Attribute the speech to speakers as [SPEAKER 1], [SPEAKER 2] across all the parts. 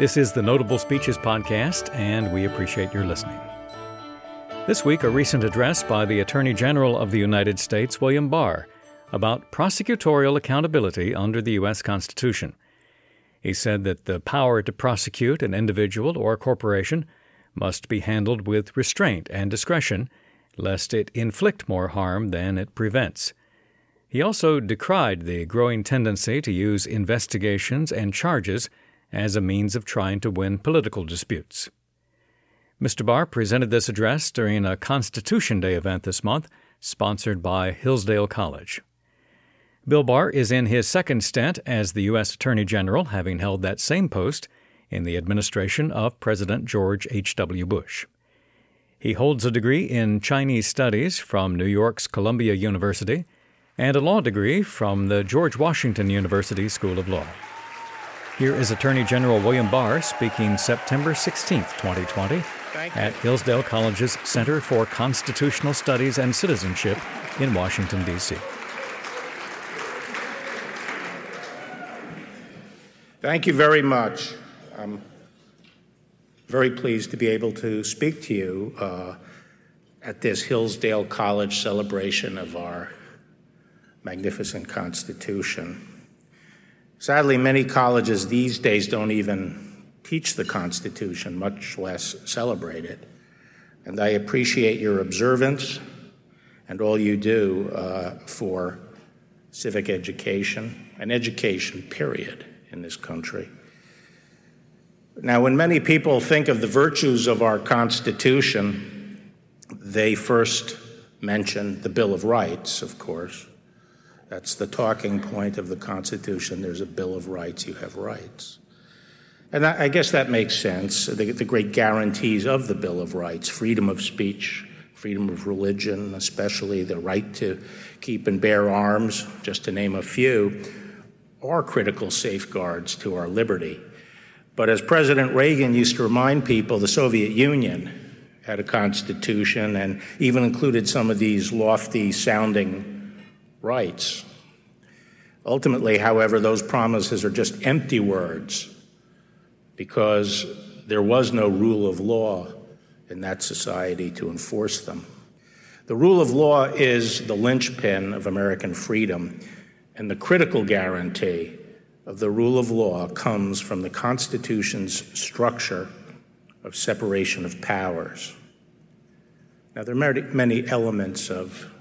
[SPEAKER 1] This is the Notable Speeches Podcast, and we appreciate your listening. This week, a recent address by the Attorney General of the United States, William Barr, about prosecutorial accountability under the U.S. Constitution. He said that the power to prosecute an individual or corporation must be handled with restraint and discretion, lest it inflict more harm than it prevents. He also decried the growing tendency to use investigations and charges as a means of trying to win political disputes. Mr. Barr presented this address during a Constitution Day event this month, sponsored by Hillsdale College. Bill Barr is in his second stint as the U.S. Attorney General, having held that same post in the administration of President George H.W. Bush. He holds a degree in Chinese Studies from New York's Columbia University and a law degree from the George Washington University School of Law. Here is Attorney General William Barr speaking September 16, 2020, at Hillsdale College's Center for Constitutional Studies and Citizenship in Washington, D.C.
[SPEAKER 2] Thank you very much. I'm very pleased to be able to speak to you uh, at this Hillsdale College celebration of our magnificent Constitution. Sadly, many colleges these days don't even teach the Constitution, much less celebrate it. And I appreciate your observance and all you do uh, for civic education and education, period, in this country. Now, when many people think of the virtues of our Constitution, they first mention the Bill of Rights, of course. That's the talking point of the Constitution. There's a Bill of Rights, you have rights. And I guess that makes sense. The, the, great guarantees of the Bill of Rights freedom of speech, freedom of religion, especially the right to keep and bear arms, just to name a few, are critical safeguards to our liberty. But as President Reagan used to remind people, the Soviet Union had a constitution and even included some of these lofty sounding rights. Ultimately, however, those promises are just empty words because there was no rule of law in that society to enforce them. The rule of law is the linchpin of American freedom, and the critical guarantee of the rule of law comes from the Constitution's structure of separation of powers. Now, there are many elements of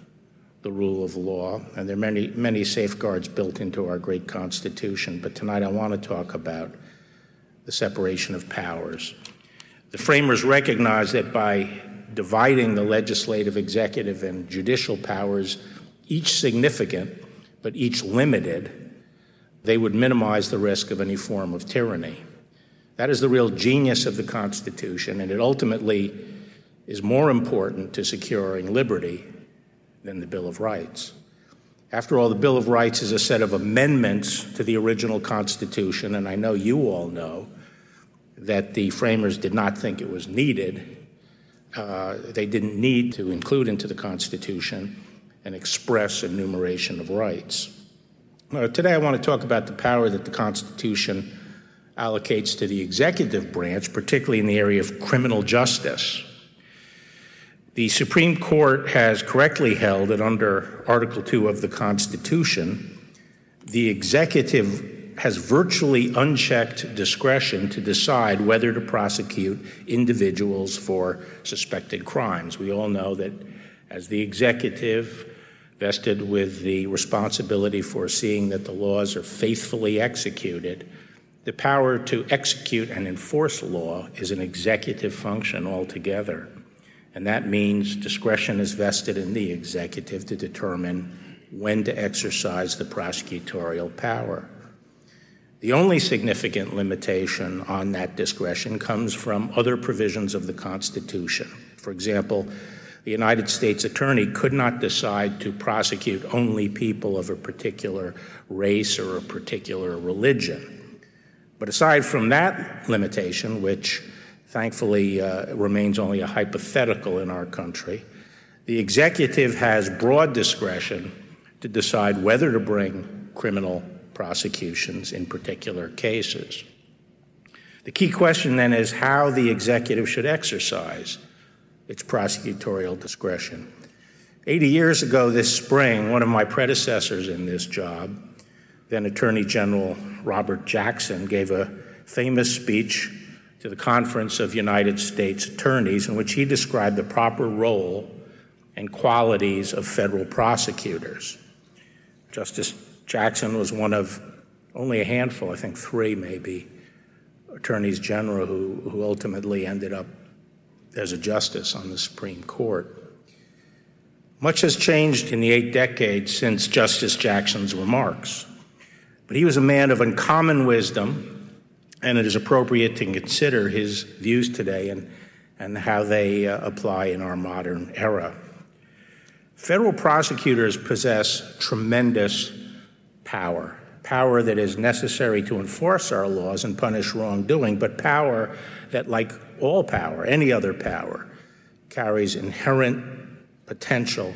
[SPEAKER 2] the rule of law, and there are many, many safeguards built into our great Constitution. But tonight I want to talk about the separation of powers. The framers recognized that by dividing the legislative, executive, and judicial powers, each significant but each limited, they would minimize the risk of any form of tyranny. That is the real genius of the Constitution, and it ultimately is more important to securing liberty than the Bill of Rights. After all, the Bill of Rights is a set of amendments to the original Constitution, and I know you all know that the framers did not think it was needed. Uh, they didn't need to include into the Constitution an express enumeration of rights. Uh, today, I want to talk about the power that the Constitution allocates to the executive branch, particularly in the area of criminal justice. The Supreme Court has correctly held that under Article 2 of the Constitution, the executive has virtually unchecked discretion to decide whether to prosecute individuals for suspected crimes. We all know that as the executive, vested with the responsibility for seeing that the laws are faithfully executed, the power to execute and enforce law is an executive function altogether. And that means discretion is vested in the executive to determine when to exercise the prosecutorial power. The only significant limitation on that discretion comes from other provisions of the Constitution. For example, the United States Attorney could not decide to prosecute only people of a particular race or a particular religion. But aside from that limitation, which thankfully uh, remains only a hypothetical in our country. The executive has broad discretion to decide whether to bring criminal prosecutions in particular cases. The key question then is how the executive should exercise its prosecutorial discretion. 80 years ago this spring, one of my predecessors in this job, then Attorney General Robert Jackson, gave a famous speech to the Conference of United States Attorneys in which he described the proper role and qualities of federal prosecutors. Justice Jackson was one of only a handful, I think three maybe, attorneys general who, who ultimately ended up as a justice on the Supreme Court. Much has changed in the eight decades since Justice Jackson's remarks, but he was a man of uncommon wisdom, and it is appropriate to consider his views today and, and how they uh, apply in our modern era. Federal prosecutors possess tremendous power, power that is necessary to enforce our laws and punish wrongdoing, but power that, like all power, any other power, carries inherent potential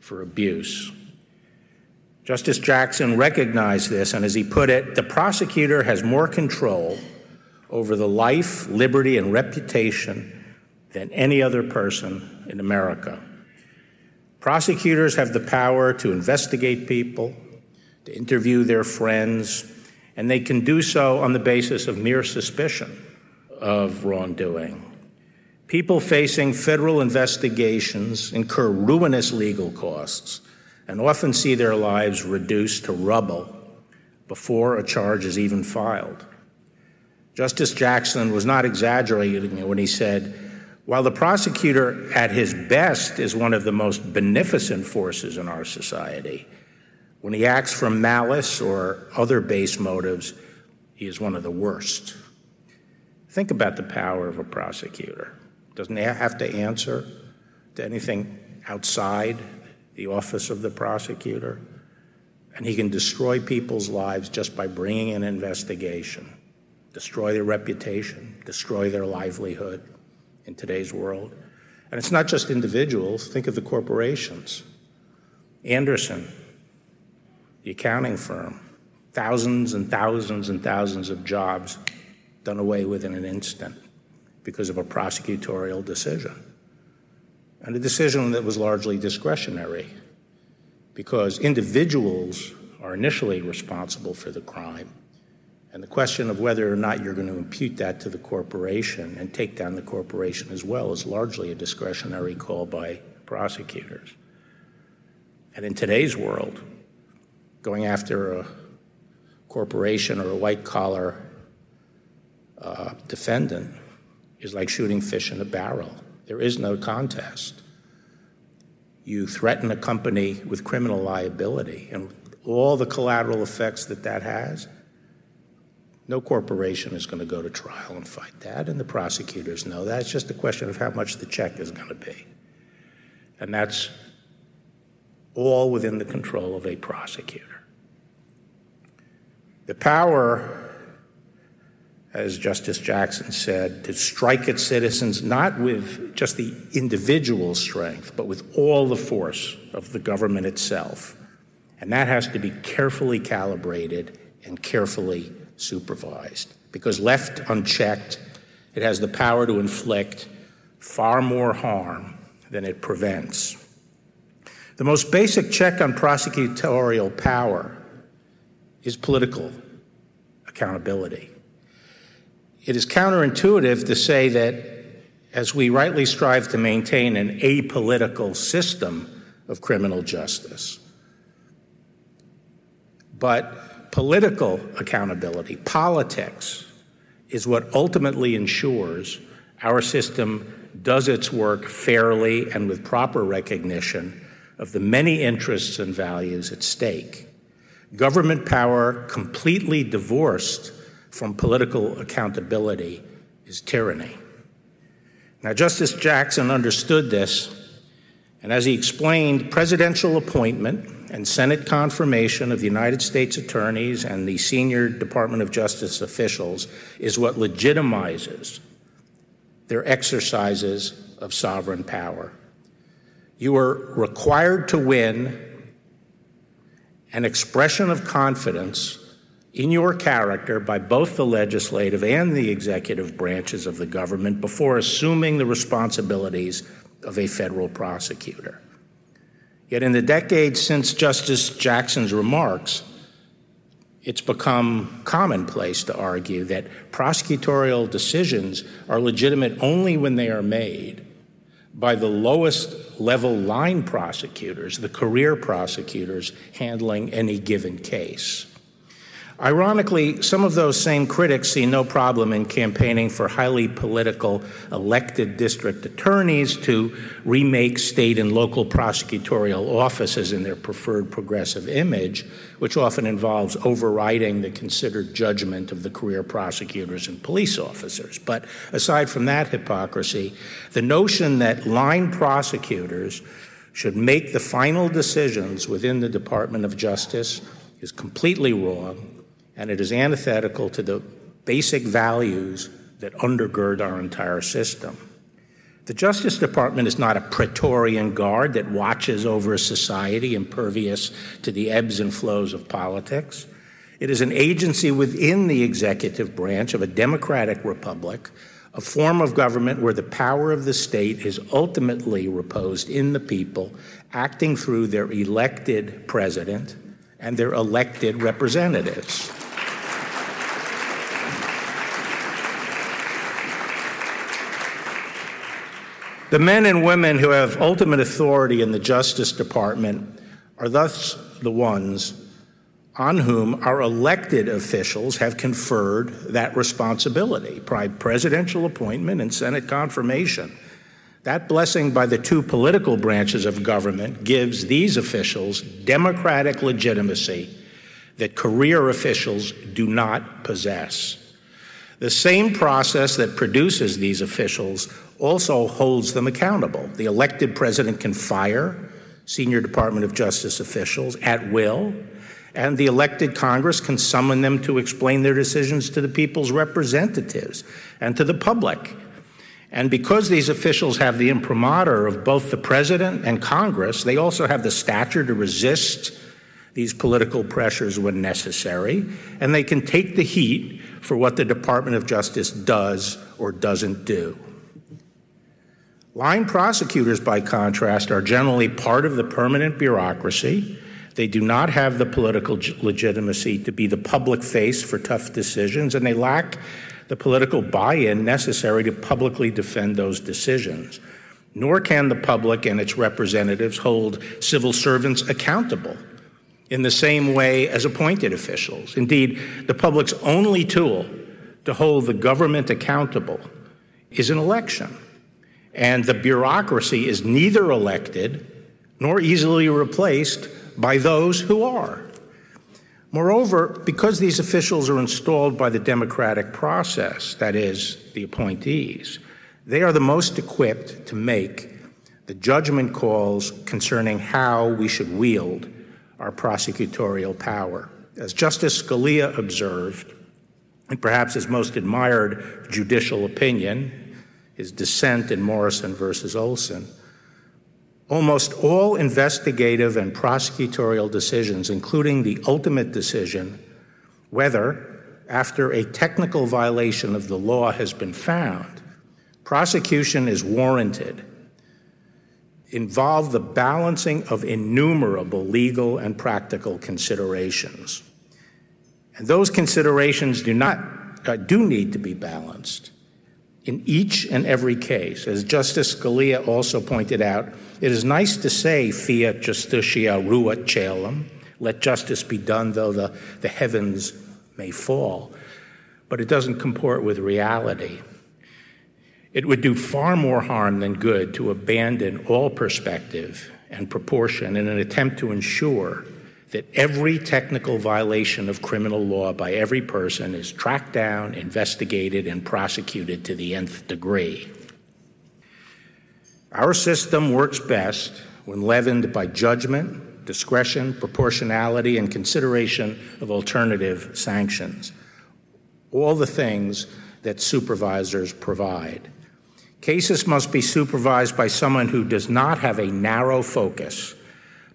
[SPEAKER 2] for abuse. Justice Jackson recognized this, and as he put it, the prosecutor has more control over the life, liberty, and reputation than any other person in America. Prosecutors have the power to investigate people, to interview their friends, and they can do so on the basis of mere suspicion of wrongdoing. People facing federal investigations incur ruinous legal costs and often see their lives reduced to rubble before a charge is even filed. Justice Jackson was not exaggerating when he said, while the prosecutor at his best is one of the most beneficent forces in our society, when he acts from malice or other base motives, he is one of the worst. Think about the power of a prosecutor. Doesn't he have to answer to anything outside the office of the prosecutor? And he can destroy people's lives just by bringing an investigation, destroy their reputation, destroy their livelihood in today's world. And it's not just individuals, think of the corporations. Andersen, the accounting firm, thousands and thousands and thousands of jobs done away with in an instant because of a prosecutorial decision. And a decision that was largely discretionary because individuals are initially responsible for the crime. And the question of whether or not you're going to impute that to the corporation and take down the corporation as well is largely a discretionary call by prosecutors. And in today's world, going after a corporation or a white collar uh, defendant is like shooting fish in a barrel. There is no contest. You threaten a company with criminal liability and all the collateral effects that that has. No corporation is going to go to trial and fight that, and the prosecutors know that. It's just a question of how much the check is going to be. And that's all within the control of a prosecutor. The power, as Justice Jackson said, to strike at citizens not with just the individual strength, but with all the force of the government itself. And that has to be carefully calibrated and carefully supervised. Because left unchecked, it has the power to inflict far more harm than it prevents. The most basic check on prosecutorial power is political accountability. It is counterintuitive to say that as we rightly strive to maintain an apolitical system of criminal justice, but political accountability, politics, is what ultimately ensures our system does its work fairly and with proper recognition of the many interests and values at stake. Government power completely divorced from political accountability is tyranny. Now, Justice Jackson understood this, and as he explained, presidential appointment and Senate confirmation of the United States attorneys and the senior Department of Justice officials is what legitimizes their exercises of sovereign power. You are required to win an expression of confidence in your character by both the legislative and the executive branches of the government before assuming the responsibilities of a federal prosecutor. Yet, in the decades since Justice Jackson's remarks, it's become commonplace to argue that prosecutorial decisions are legitimate only when they are made by the lowest level line prosecutors, the career prosecutors handling any given case. Ironically, some of those same critics see no problem in campaigning for highly political elected district attorneys to remake state and local prosecutorial offices in their preferred progressive image, which often involves overriding the considered judgment of the career prosecutors and police officers. But aside from that hypocrisy, the notion that line prosecutors should make the final decisions within the Department of Justice is completely wrong and it is antithetical to the basic values that undergird our entire system. The Justice Department is not a Praetorian guard that watches over a society impervious to the ebbs and flows of politics. It is an agency within the executive branch of a democratic republic, a form of government where the power of the state is ultimately reposed in the people, acting through their elected president and their elected representatives. The men and women who have ultimate authority in the Justice Department are thus the ones on whom our elected officials have conferred that responsibility by presidential appointment and Senate confirmation. That blessing by the two political branches of government gives these officials democratic legitimacy that career officials do not possess. The same process that produces these officials also holds them accountable. The elected president can fire senior Department of Justice officials at will, and the elected Congress can summon them to explain their decisions to the people's representatives and to the public. And because these officials have the imprimatur of both the president and Congress, they also have the stature to resist these political pressures when necessary, and they can take the heat for what the Department of Justice does or doesn't do. Line prosecutors, by contrast, are generally part of the permanent bureaucracy. They do not have the political legitimacy to be the public face for tough decisions, and they lack the political buy in necessary to publicly defend those decisions. Nor can the public and its representatives hold civil servants accountable in the same way as appointed officials. Indeed, the public's only tool to hold the government accountable is an election. And the bureaucracy is neither elected nor easily replaced by those who are. Moreover, because these officials are installed by the democratic process, that is, the appointees, they are the most equipped to make the judgment calls concerning how we should wield our prosecutorial power. As Justice Scalia observed, and perhaps his most admired judicial opinion, his dissent in Morrison versus Olson, almost all investigative and prosecutorial decisions, including the ultimate decision whether, after a technical violation of the law has been found, prosecution is warranted, involve the balancing of innumerable legal and practical considerations. And those considerations do not uh, do need to be balanced in each and every case. As Justice Scalia also pointed out, it is nice to say fiat justitia ruat caelum, let justice be done though the, the heavens may fall, but it doesn't comport with reality. It would do far more harm than good to abandon all perspective and proportion in an attempt to ensure that every technical violation of criminal law by every person is tracked down, investigated, and prosecuted to the nth degree. Our system works best when leavened by judgment, discretion, proportionality, and consideration of alternative sanctions. All the things that supervisors provide. Cases must be supervised by someone who does not have a narrow focus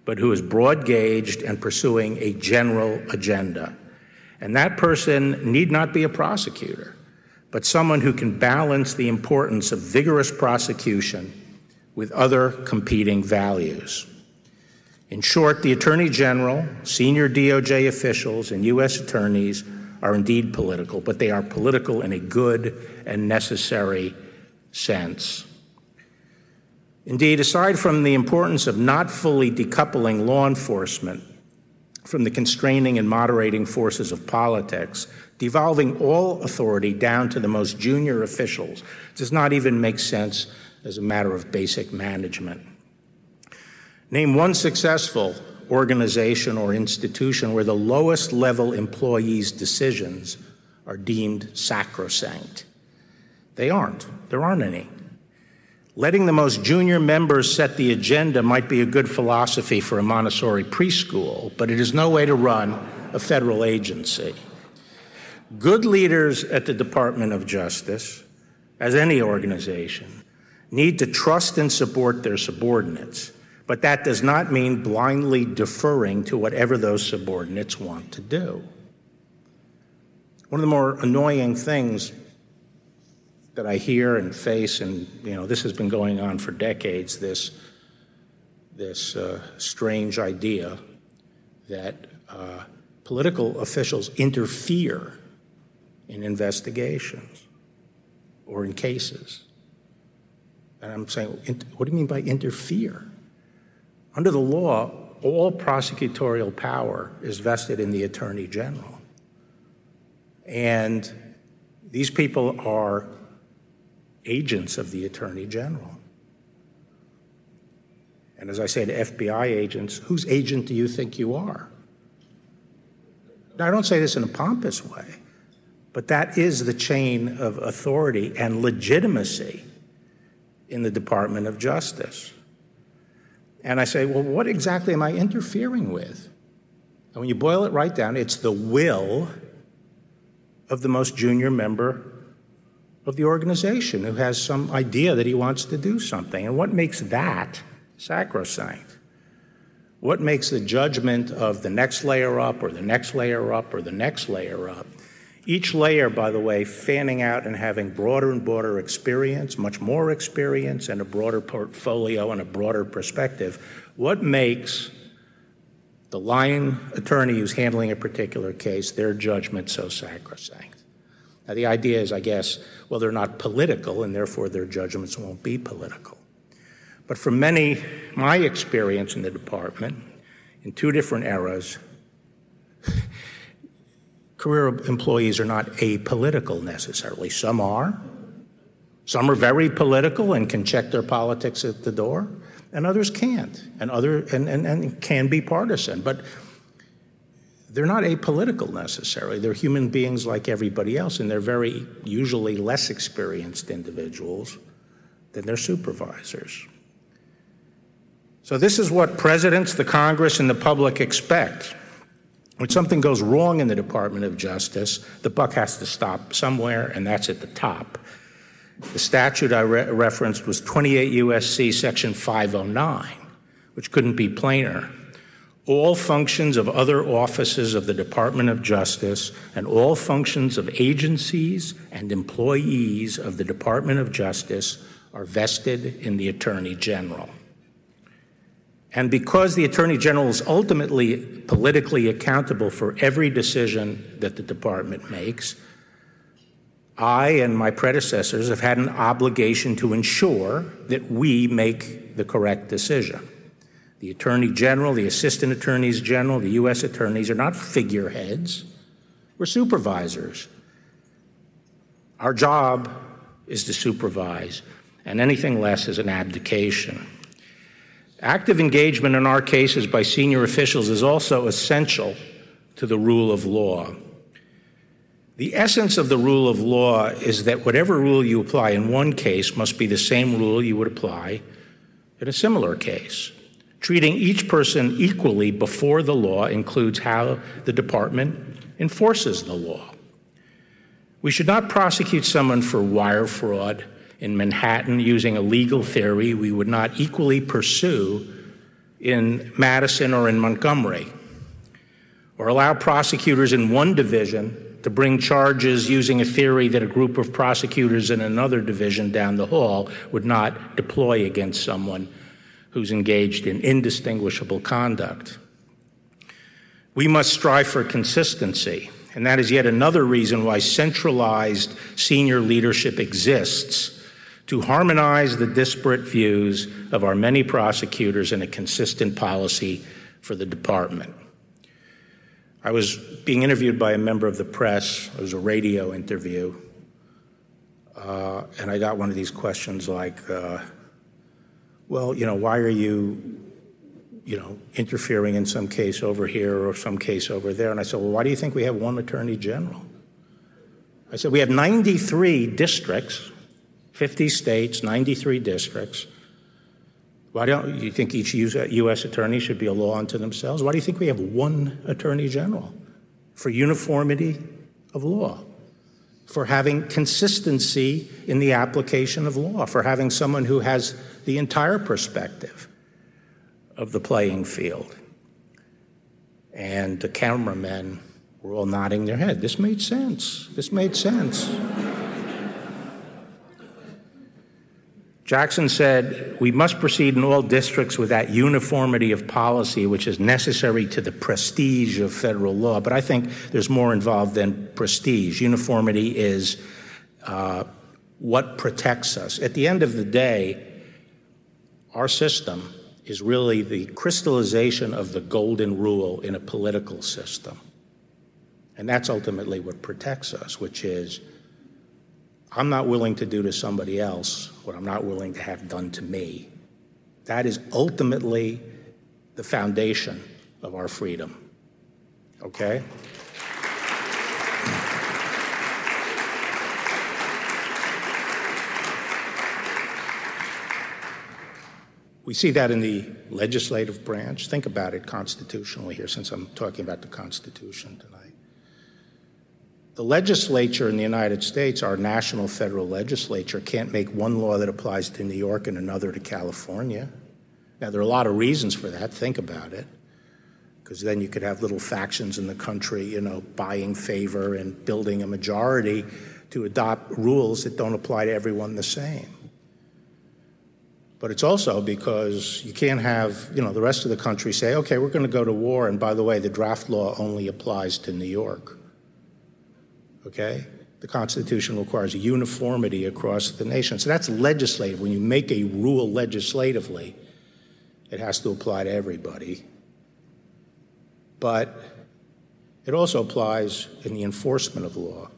[SPEAKER 2] but who is broad gauged and pursuing a general agenda. And that person need not be a prosecutor, but someone who can balance the importance of vigorous prosecution with other competing values. In short, the Attorney General, senior DOJ officials, and U.S. attorneys are indeed political, but they are political in a good and necessary sense. Indeed, aside from the importance of not fully decoupling law enforcement from the constraining and moderating forces of politics, devolving all authority down to the most junior officials does not even make sense as a matter of basic management. Name one successful organization or institution where the lowest level employees' decisions are deemed sacrosanct. They aren't. There aren't any. Letting the most junior members set the agenda might be a good philosophy for a Montessori preschool, but it is no way to run a federal agency. Good leaders at the Department of Justice, as any organization, need to trust and support their subordinates but that does not mean blindly deferring to whatever those subordinates want to do. One of the more annoying things that I hear and face, and you know, this has been going on for decades, this, this uh, strange idea that uh, political officials interfere in investigations or in cases. And I'm saying, what do you mean by interfere? Under the law, all prosecutorial power is vested in the Attorney General. And these people are agents of the Attorney General. And as I say to FBI agents, whose agent do you think you are? Now, I don't say this in a pompous way, but that is the chain of authority and legitimacy in the Department of Justice. And I say, well, what exactly am I interfering with? And when you boil it right down, it's the will of the most junior member of the organization who has some idea that he wants to do something. And what makes that sacrosanct? What makes the judgment of the next layer up or the next layer up or the next layer up each layer, by the way, fanning out and having broader and broader experience, much more experience, and a broader portfolio and a broader perspective. What makes the line attorney who's handling a particular case, their judgment so sacrosanct? The idea is, I guess, well, they're not political, and therefore their judgments won't be political. But from many, my experience in the department, in two different eras, career employees are not apolitical necessarily. Some are. Some are very political and can check their politics at the door, and others can't, and other and, and, and can be partisan. But they're not apolitical necessarily. They're human beings like everybody else, and they're very usually less experienced individuals than their supervisors. So, this is what presidents, the Congress, and the public expect when something goes wrong in the Department of Justice, the buck has to stop somewhere, and that's at the top. The statute I re- referenced was 28 U.S.C. Section 509, which couldn't be plainer. All functions of other offices of the Department of Justice and all functions of agencies and employees of the Department of Justice are vested in the Attorney General. And because the Attorney General is ultimately politically accountable for every decision that the department makes, I and my predecessors have had an obligation to ensure that we make the correct decision. The Attorney General, the Assistant Attorneys General, the U.S. Attorneys are not figureheads, we're supervisors. Our job is to supervise, and anything less is an abdication. Active engagement in our cases by senior officials is also essential to the rule of law. The essence of the rule of law is that whatever rule you apply in one case must be the same rule you would apply in a similar case. Treating each person equally before the law includes how the department enforces the law. We should not prosecute someone for wire fraud in Manhattan using a legal theory we would not equally pursue in Madison or in Montgomery. or allow prosecutors in one division to bring charges using a theory that a group of prosecutors in another division down the hall would not deploy against someone who's engaged in indistinguishable conduct. We must strive for consistency, and that is yet another reason why centralized senior leadership exists to harmonize the disparate views of our many prosecutors in a consistent policy for the department. I was being interviewed by a member of the press. It was a radio interview. Uh, and I got one of these questions like, uh, well, you know, why are you, you know, interfering in some case over here or some case over there? And I said, well, why do you think we have one attorney general? I said, we have 93 districts, 50 states, 93 districts. Why don't you think each U.S. attorney should be a law unto themselves? Why do you think we have one attorney general? For uniformity of law, for having consistency in the application of law, for having someone who has the entire perspective of the playing field. And the cameramen were all nodding their head. This made sense. This made sense. Jackson said, We must proceed in all districts with that uniformity of policy which is necessary to the prestige of federal law. But I think there's more involved than prestige. Uniformity is uh, what protects us. At the end of the day, our system is really the crystallization of the golden rule in a political system. And that's ultimately what protects us, which is I'm not willing to do to somebody else what I'm not willing to have done to me. That is ultimately the foundation of our freedom. Okay? We see that in the legislative branch. Think about it constitutionally here, since I'm talking about the Constitution tonight. The legislature in the United States, our national federal legislature, can't make one law that applies to New York and another to California. Now, there are a lot of reasons for that. Think about it. Because then you could have little factions in the country, you know, buying favor and building a majority to adopt rules that don't apply to everyone the same. But it's also because you can't have, you know, the rest of the country say, okay, we're going to go to war, and by the way, the draft law only applies to New York okay? The Constitution requires uniformity across the nation. So that's legislative. When you make a rule legislatively, it has to apply to everybody. But it also applies in the enforcement of law.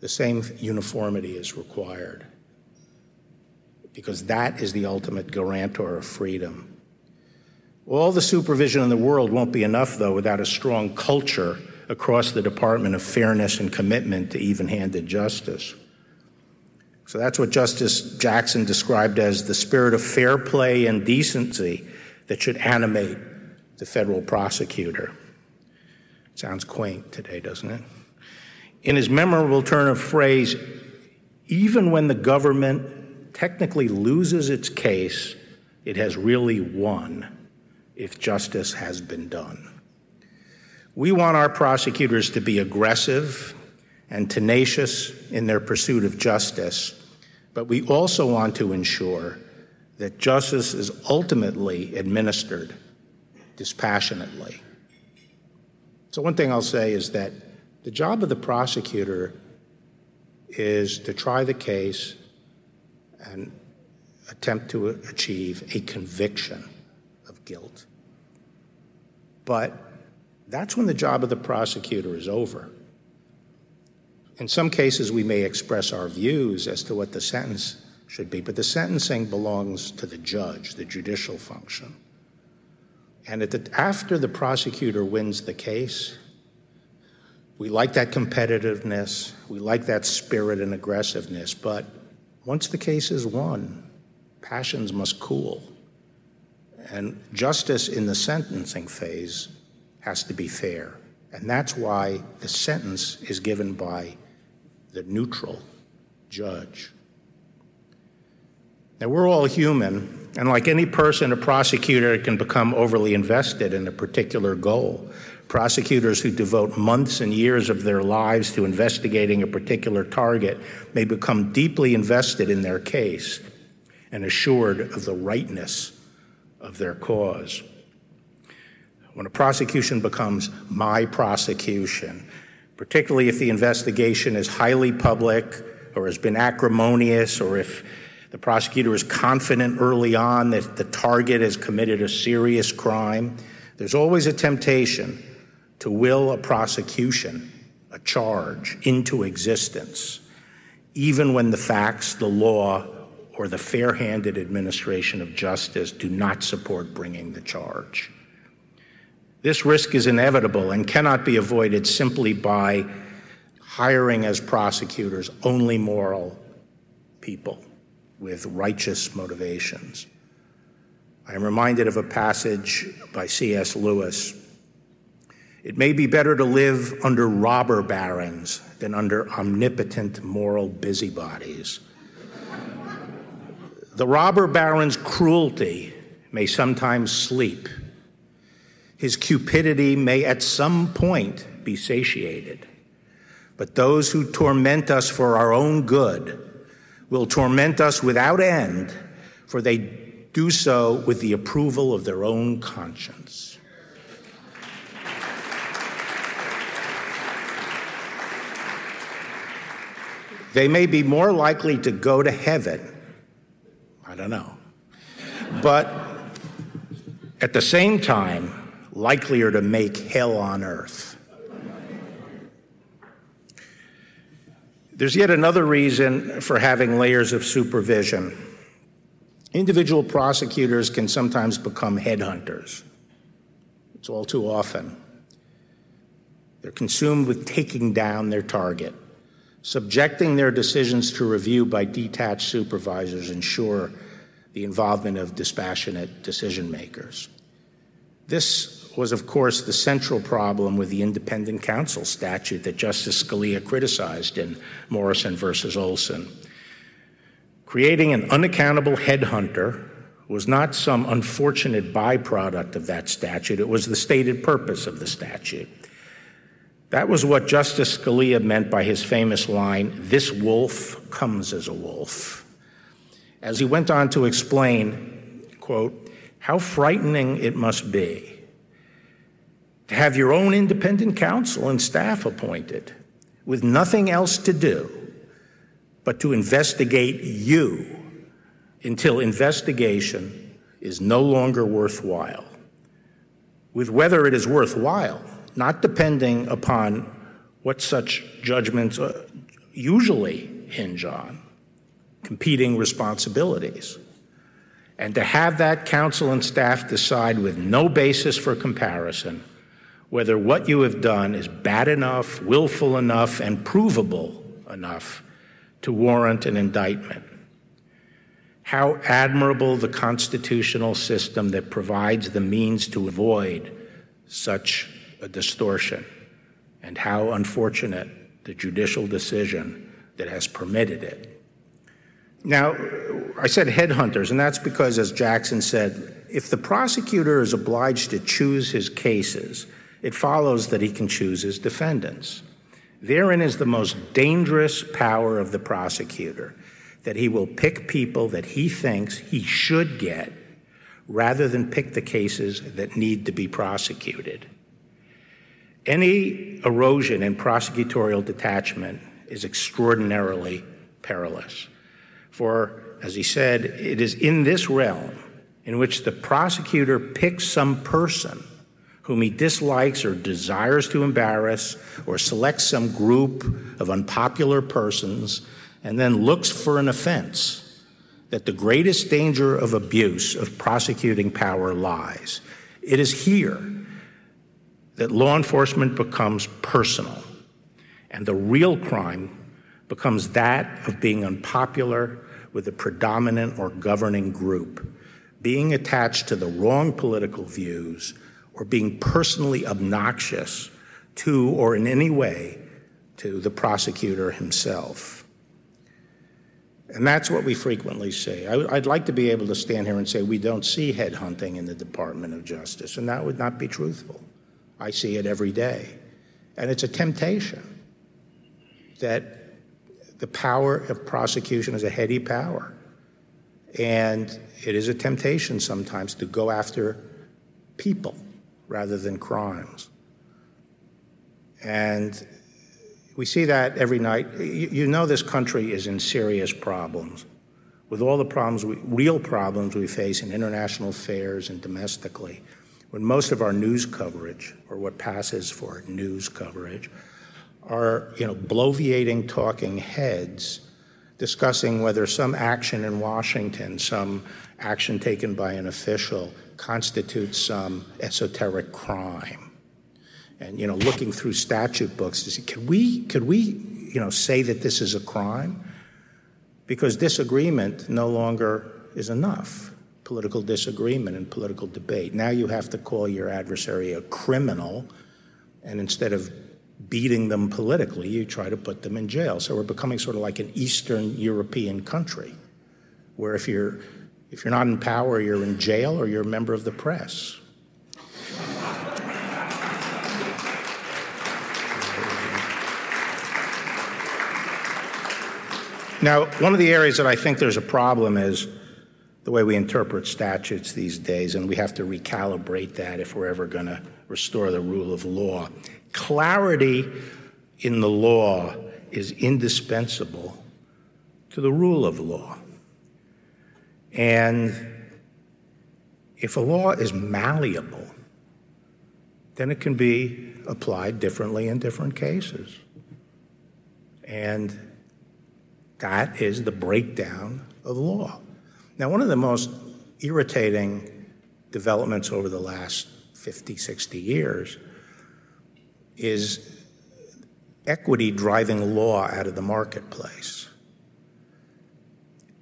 [SPEAKER 2] The same uniformity is required because that is the ultimate guarantor of freedom. All the supervision in the world won't be enough, though, without a strong culture across the Department of Fairness and commitment to even handed justice. So that's what Justice Jackson described as the spirit of fair play and decency that should animate the federal prosecutor. Sounds quaint today, doesn't it? In his memorable turn of phrase, even when the government technically loses its case, it has really won if justice has been done. We want our prosecutors to be aggressive and tenacious in their pursuit of justice, but we also want to ensure that justice is ultimately administered dispassionately. So, one thing I'll say is that the job of the prosecutor is to try the case and attempt to achieve a conviction of guilt. But that's when the job of the prosecutor is over. In some cases, we may express our views as to what the sentence should be, but the sentencing belongs to the judge, the judicial function. And the, after the prosecutor wins the case, we like that competitiveness, we like that spirit and aggressiveness, but once the case is won, passions must cool. And justice in the sentencing phase has to be fair. And that's why the sentence is given by the neutral judge. Now, we're all human, and like any person, a prosecutor can become overly invested in a particular goal. Prosecutors who devote months and years of their lives to investigating a particular target may become deeply invested in their case and assured of the rightness of their cause. When a prosecution becomes my prosecution, particularly if the investigation is highly public or has been acrimonious, or if the prosecutor is confident early on that the target has committed a serious crime, there's always a temptation to will a prosecution, a charge, into existence, even when the facts, the law, or the fair handed administration of justice do not support bringing the charge. This risk is inevitable and cannot be avoided simply by hiring as prosecutors only moral people with righteous motivations. I am reminded of a passage by C.S. Lewis. It may be better to live under robber barons than under omnipotent moral busybodies. the robber baron's cruelty may sometimes sleep his cupidity may at some point be satiated. But those who torment us for our own good will torment us without end, for they do so with the approval of their own conscience. They may be more likely to go to heaven. I don't know. But at the same time, likelier to make hell on earth. There's yet another reason for having layers of supervision. Individual prosecutors can sometimes become headhunters. It's all too often. They're consumed with taking down their target. Subjecting their decisions to review by detached supervisors ensure the involvement of dispassionate decision makers. This was, of course, the central problem with the independent counsel statute that Justice Scalia criticized in Morrison versus Olson. Creating an unaccountable headhunter was not some unfortunate byproduct of that statute, it was the stated purpose of the statute. That was what Justice Scalia meant by his famous line, This wolf comes as a wolf. As he went on to explain, quote, how frightening it must be to have your own independent counsel and staff appointed with nothing else to do but to investigate you until investigation is no longer worthwhile. With whether it is worthwhile, not depending upon what such judgments uh, usually hinge on competing responsibilities. And to have that counsel and staff decide with no basis for comparison whether what you have done is bad enough, willful enough, and provable enough to warrant an indictment. How admirable the constitutional system that provides the means to avoid such a distortion, and how unfortunate the judicial decision that has permitted it. Now, I said headhunters, and that's because, as Jackson said, if the prosecutor is obliged to choose his cases, it follows that he can choose his defendants. Therein is the most dangerous power of the prosecutor, that he will pick people that he thinks he should get rather than pick the cases that need to be prosecuted. Any erosion in prosecutorial detachment is extraordinarily perilous. For, as he said, it is in this realm in which the prosecutor picks some person whom he dislikes or desires to embarrass, or selects some group of unpopular persons, and then looks for an offense, that the greatest danger of abuse of prosecuting power lies. It is here that law enforcement becomes personal, and the real crime becomes that of being unpopular with the predominant or governing group, being attached to the wrong political views or being personally obnoxious to or in any way to the prosecutor himself. And that's what we frequently say. I, would like to be able to stand here and say we don't see headhunting in the Department of Justice, and that would not be truthful. I see it every day. And it's a temptation that the power of prosecution is a heady power. And it is a temptation sometimes to go after people rather than crimes. And we see that every night. You, know, this country is in serious problems. With all the problems, we, real problems we face in international affairs and domestically, when most of our news coverage, or what passes for news coverage, are you know bloviating talking heads discussing whether some action in Washington, some action taken by an official, constitutes some esoteric crime. And you know, looking through statute books to see, could we, could we, you know, say that this is a crime? Because disagreement no longer is enough. Political disagreement and political debate. Now you have to call your adversary a criminal, and instead of beating them politically, you try to put them in jail. So we're becoming sort of like an Eastern European country, where if you're if you're not in power, you're in jail or you're a member of the press. Now, one of the areas that I think there's a problem is the way we interpret statutes these days, and we have to recalibrate that if we're ever going to restore the rule of law. Clarity in the law is indispensable to the rule of law. And if a law is malleable, then it can be applied differently in different cases. And that is the breakdown of law. Now, one of the most irritating developments over the last 50, 60 years is equity driving law out of the marketplace.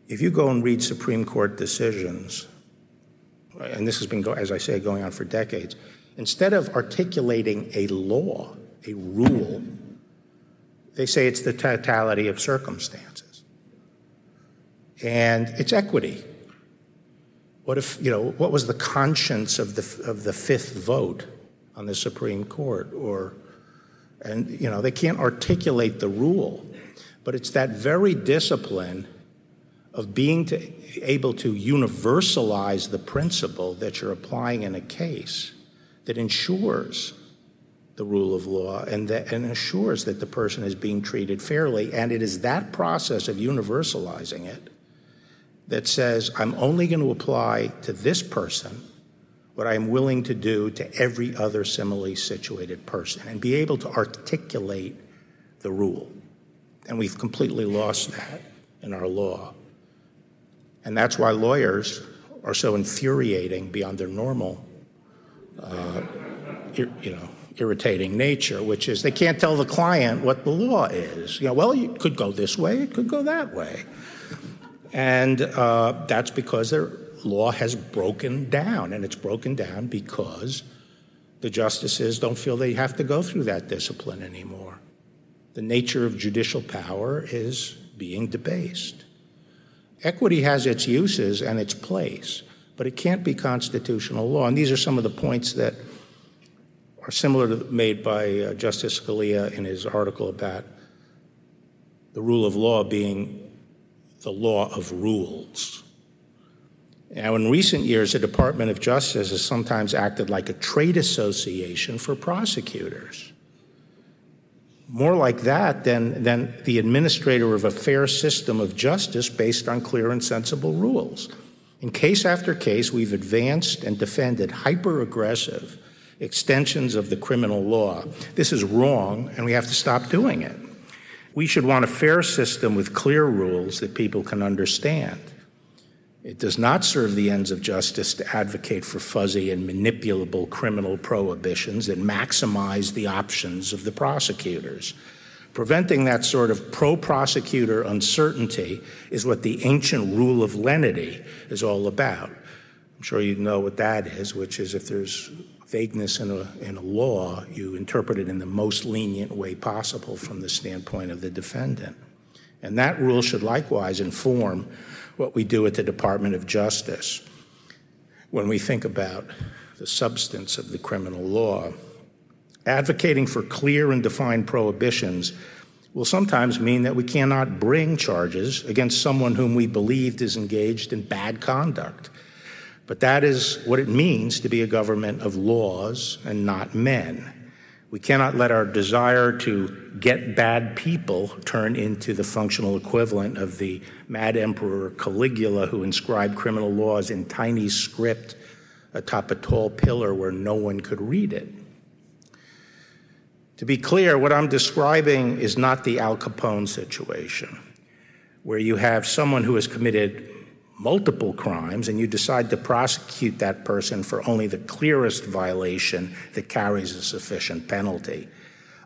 [SPEAKER 2] If you go and read Supreme Court decisions, and this has been, as I say, going on for decades, instead of articulating a law, a rule, they say it's the totality of circumstances. And it's equity. What if, you know, what was the conscience of the, of the fifth vote on the Supreme Court? Or, and, you know, they can't articulate the rule, but it's that very discipline of being to, able to universalize the principle that you're applying in a case that ensures the rule of law and, that, and assures that the person is being treated fairly. And it is that process of universalizing it that says, I'm only going to apply to this person what I'm willing to do to every other similarly situated person and be able to articulate the rule. And we've completely lost that in our law. And that's why lawyers are so infuriating beyond their normal, uh, ir- you know, irritating nature, which is they can't tell the client what the law is. You know, well, it could go this way, it could go that way. And uh, that's because their law has broken down, and it's broken down because the justices don't feel they have to go through that discipline anymore. The nature of judicial power is being debased. Equity has its uses and its place, but it can't be constitutional law. And these are some of the points that are similar to made by uh, Justice Scalia in his article about the rule of law being the law of rules. Now, in recent years, the Department of Justice has sometimes acted like a trade association for prosecutors more like that than, than the administrator of a fair system of justice based on clear and sensible rules. In case after case, we've advanced and defended hyper aggressive extensions of the criminal law. This is wrong, and we have to stop doing it. We should want a fair system with clear rules that people can understand. It does not serve the ends of justice to advocate for fuzzy and manipulable criminal prohibitions that maximize the options of the prosecutors. Preventing that sort of pro prosecutor uncertainty is what the ancient rule of lenity is all about. I'm sure you know what that is, which is if there's vagueness in a, in a law, you interpret it in the most lenient way possible from the standpoint of the defendant. And that rule should likewise inform what we do at the Department of Justice when we think about the substance of the criminal law. Advocating for clear and defined prohibitions will sometimes mean that we cannot bring charges against someone whom we believed is engaged in bad conduct. But that is what it means to be a government of laws and not men. We cannot let our desire to get bad people turn into the functional equivalent of the mad emperor Caligula who inscribed criminal laws in tiny script atop a tall pillar where no one could read it. To be clear, what I'm describing is not the Al Capone situation, where you have someone who has committed multiple crimes and you decide to prosecute that person for only the clearest violation that carries a sufficient penalty.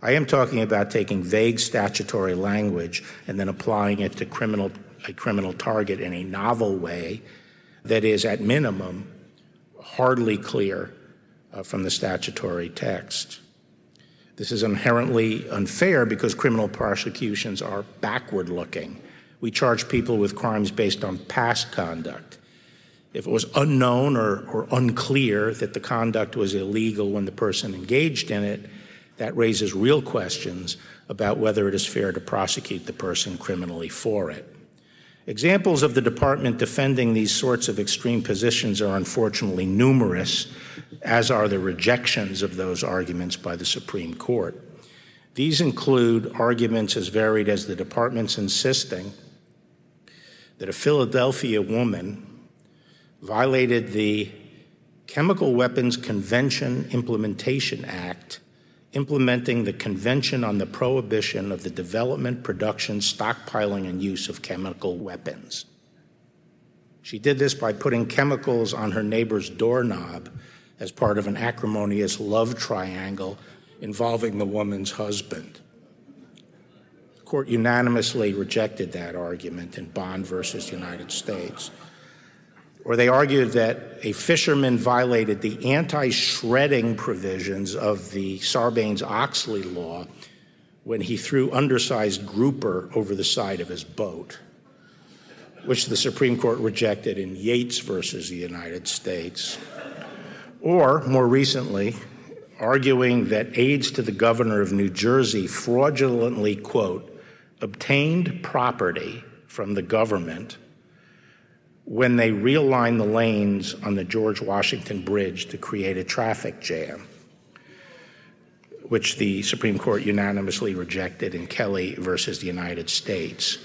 [SPEAKER 2] I am talking about taking vague statutory language and then applying it to criminal, a criminal target in a novel way that is, at minimum, hardly clear uh, from the statutory text. This is inherently unfair because criminal prosecutions are backward looking. We charge people with crimes based on past conduct. If it was unknown or, or, unclear that the conduct was illegal when the person engaged in it, that raises real questions about whether it is fair to prosecute the person criminally for it. Examples of the department defending these sorts of extreme positions are unfortunately numerous, as are the rejections of those arguments by the Supreme Court. These include arguments as varied as the department's insisting that a Philadelphia woman violated the Chemical Weapons Convention Implementation Act implementing the Convention on the Prohibition of the Development, Production, Stockpiling, and Use of Chemical Weapons. She did this by putting chemicals on her neighbor's doorknob as part of an acrimonious love triangle involving the woman's husband. Court unanimously rejected that argument in Bond versus United States or they argued that a fisherman violated the anti shredding provisions of the Sarbanes Oxley law when he threw undersized grouper over the side of his boat, which the Supreme Court rejected in Yates versus the United States. Or, more recently, arguing that aides to the governor of New Jersey fraudulently, quote, obtained property from the government when they realigned the lanes on the George Washington Bridge to create a traffic jam, which the Supreme Court unanimously rejected in Kelly versus the United States.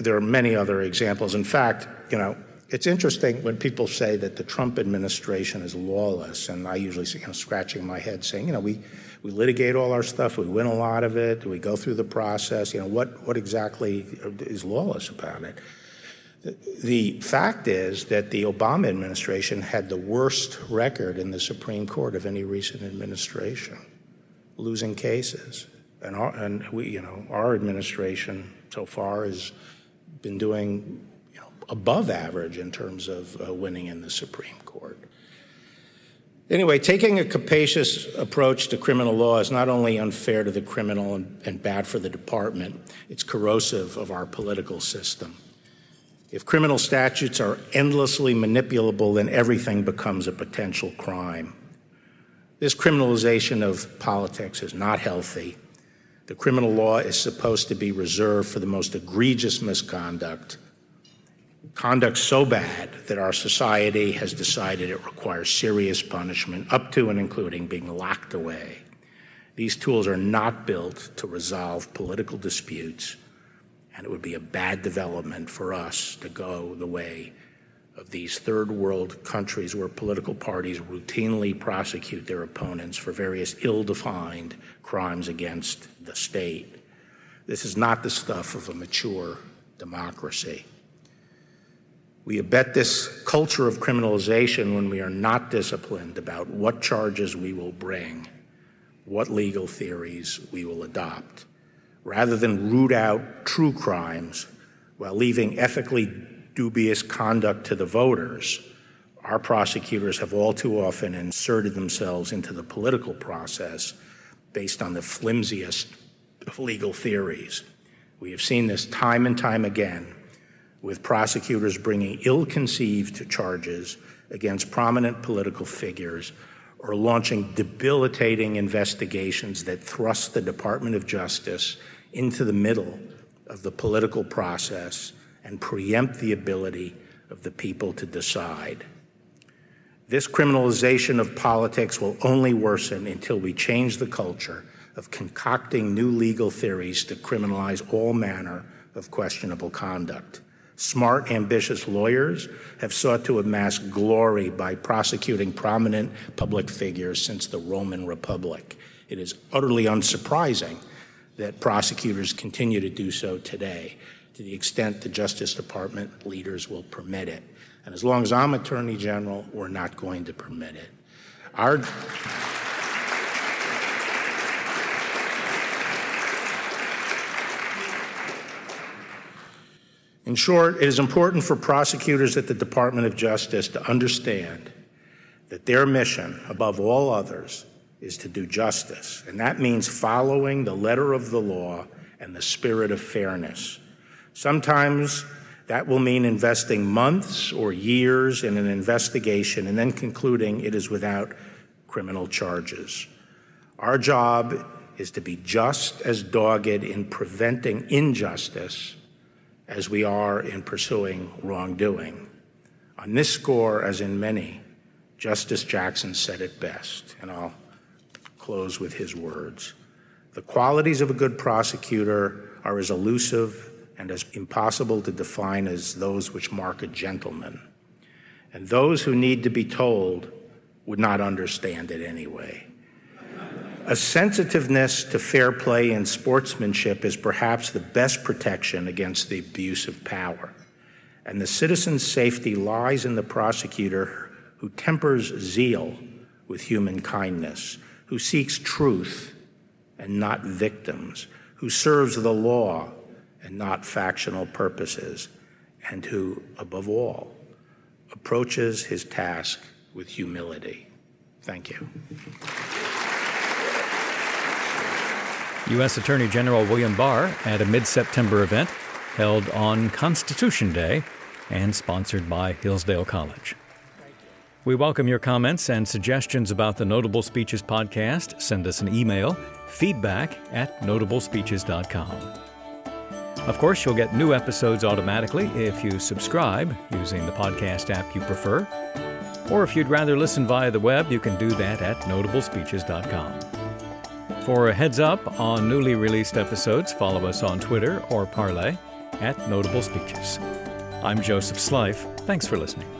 [SPEAKER 2] There are many other examples. In fact, you know, it's interesting when people say that the Trump administration is lawless, and I usually you know, scratching my head saying, you know, we, we litigate all our stuff, we win a lot of it, we go through the process. You know, what, what exactly is lawless about it? The fact is that the Obama administration had the worst record in the Supreme Court of any recent administration, losing cases. And, our, and we, you know, our administration so far has been doing above average in terms of uh, winning in the Supreme Court. Anyway, taking a capacious approach to criminal law is not only unfair to the criminal and, and bad for the department, it's corrosive of our political system. If criminal statutes are endlessly manipulable, then everything becomes a potential crime. This criminalization of politics is not healthy. The criminal law is supposed to be reserved for the most egregious misconduct, conduct so bad that our society has decided it requires serious punishment, up to and including being locked away. These tools are not built to resolve political disputes and it would be a bad development for us to go the way of these third world countries where political parties routinely prosecute their opponents for various ill defined crimes against the state. This is not the stuff of a mature democracy. We abet this culture of criminalization when we are not disciplined about what charges we will bring, what legal theories we will adopt rather than root out true crimes while leaving ethically dubious conduct to the voters, our prosecutors have all too often inserted themselves into the political process based on the flimsiest of legal theories. We have seen this time and time again with prosecutors bringing ill conceived charges against prominent political figures or launching debilitating investigations that thrust the Department of Justice into the middle of the political process and preempt the ability of the people to decide. This criminalization of politics will only worsen until we change the culture of concocting new legal theories to criminalize all manner of questionable conduct. Smart, ambitious lawyers have sought to amass glory by prosecuting prominent public figures since the Roman Republic. It is utterly unsurprising that prosecutors continue to do so today, to the extent the Justice Department leaders will permit it. And as long as I'm Attorney General, we're not going to permit it. Our In short, it is important for prosecutors at the Department of Justice to understand that their mission, above all others, is to do justice. And that means following the letter of the law and the spirit of fairness. Sometimes that will mean investing months or years in an investigation and then concluding it is without criminal charges. Our job is to be just as dogged in preventing injustice as we are in pursuing wrongdoing. On this score, as in many, Justice Jackson said it best, and I'll close with his words. The qualities of a good prosecutor are as elusive and as impossible to define as those which mark a gentleman. And those who need to be told would not understand it anyway. A sensitiveness to fair play and sportsmanship is perhaps the best protection against the abuse of power. And the citizen's safety lies in the prosecutor who tempers zeal with human kindness, who seeks truth and not victims, who serves the law and not factional purposes, and who, above all, approaches his task with humility. Thank you.
[SPEAKER 1] U.S. Attorney General William Barr at a mid September event held on Constitution Day and sponsored by Hillsdale College. We welcome your comments and suggestions about the Notable Speeches podcast. Send us an email, feedback at notablespeeches.com. Of course, you'll get new episodes automatically if you subscribe using the podcast app you prefer. Or if you'd rather listen via the web, you can do that at notablespeeches.com. For a heads up on newly released episodes, follow us on Twitter or Parler at Notable Speeches. I'm Joseph Slife. Thanks for listening.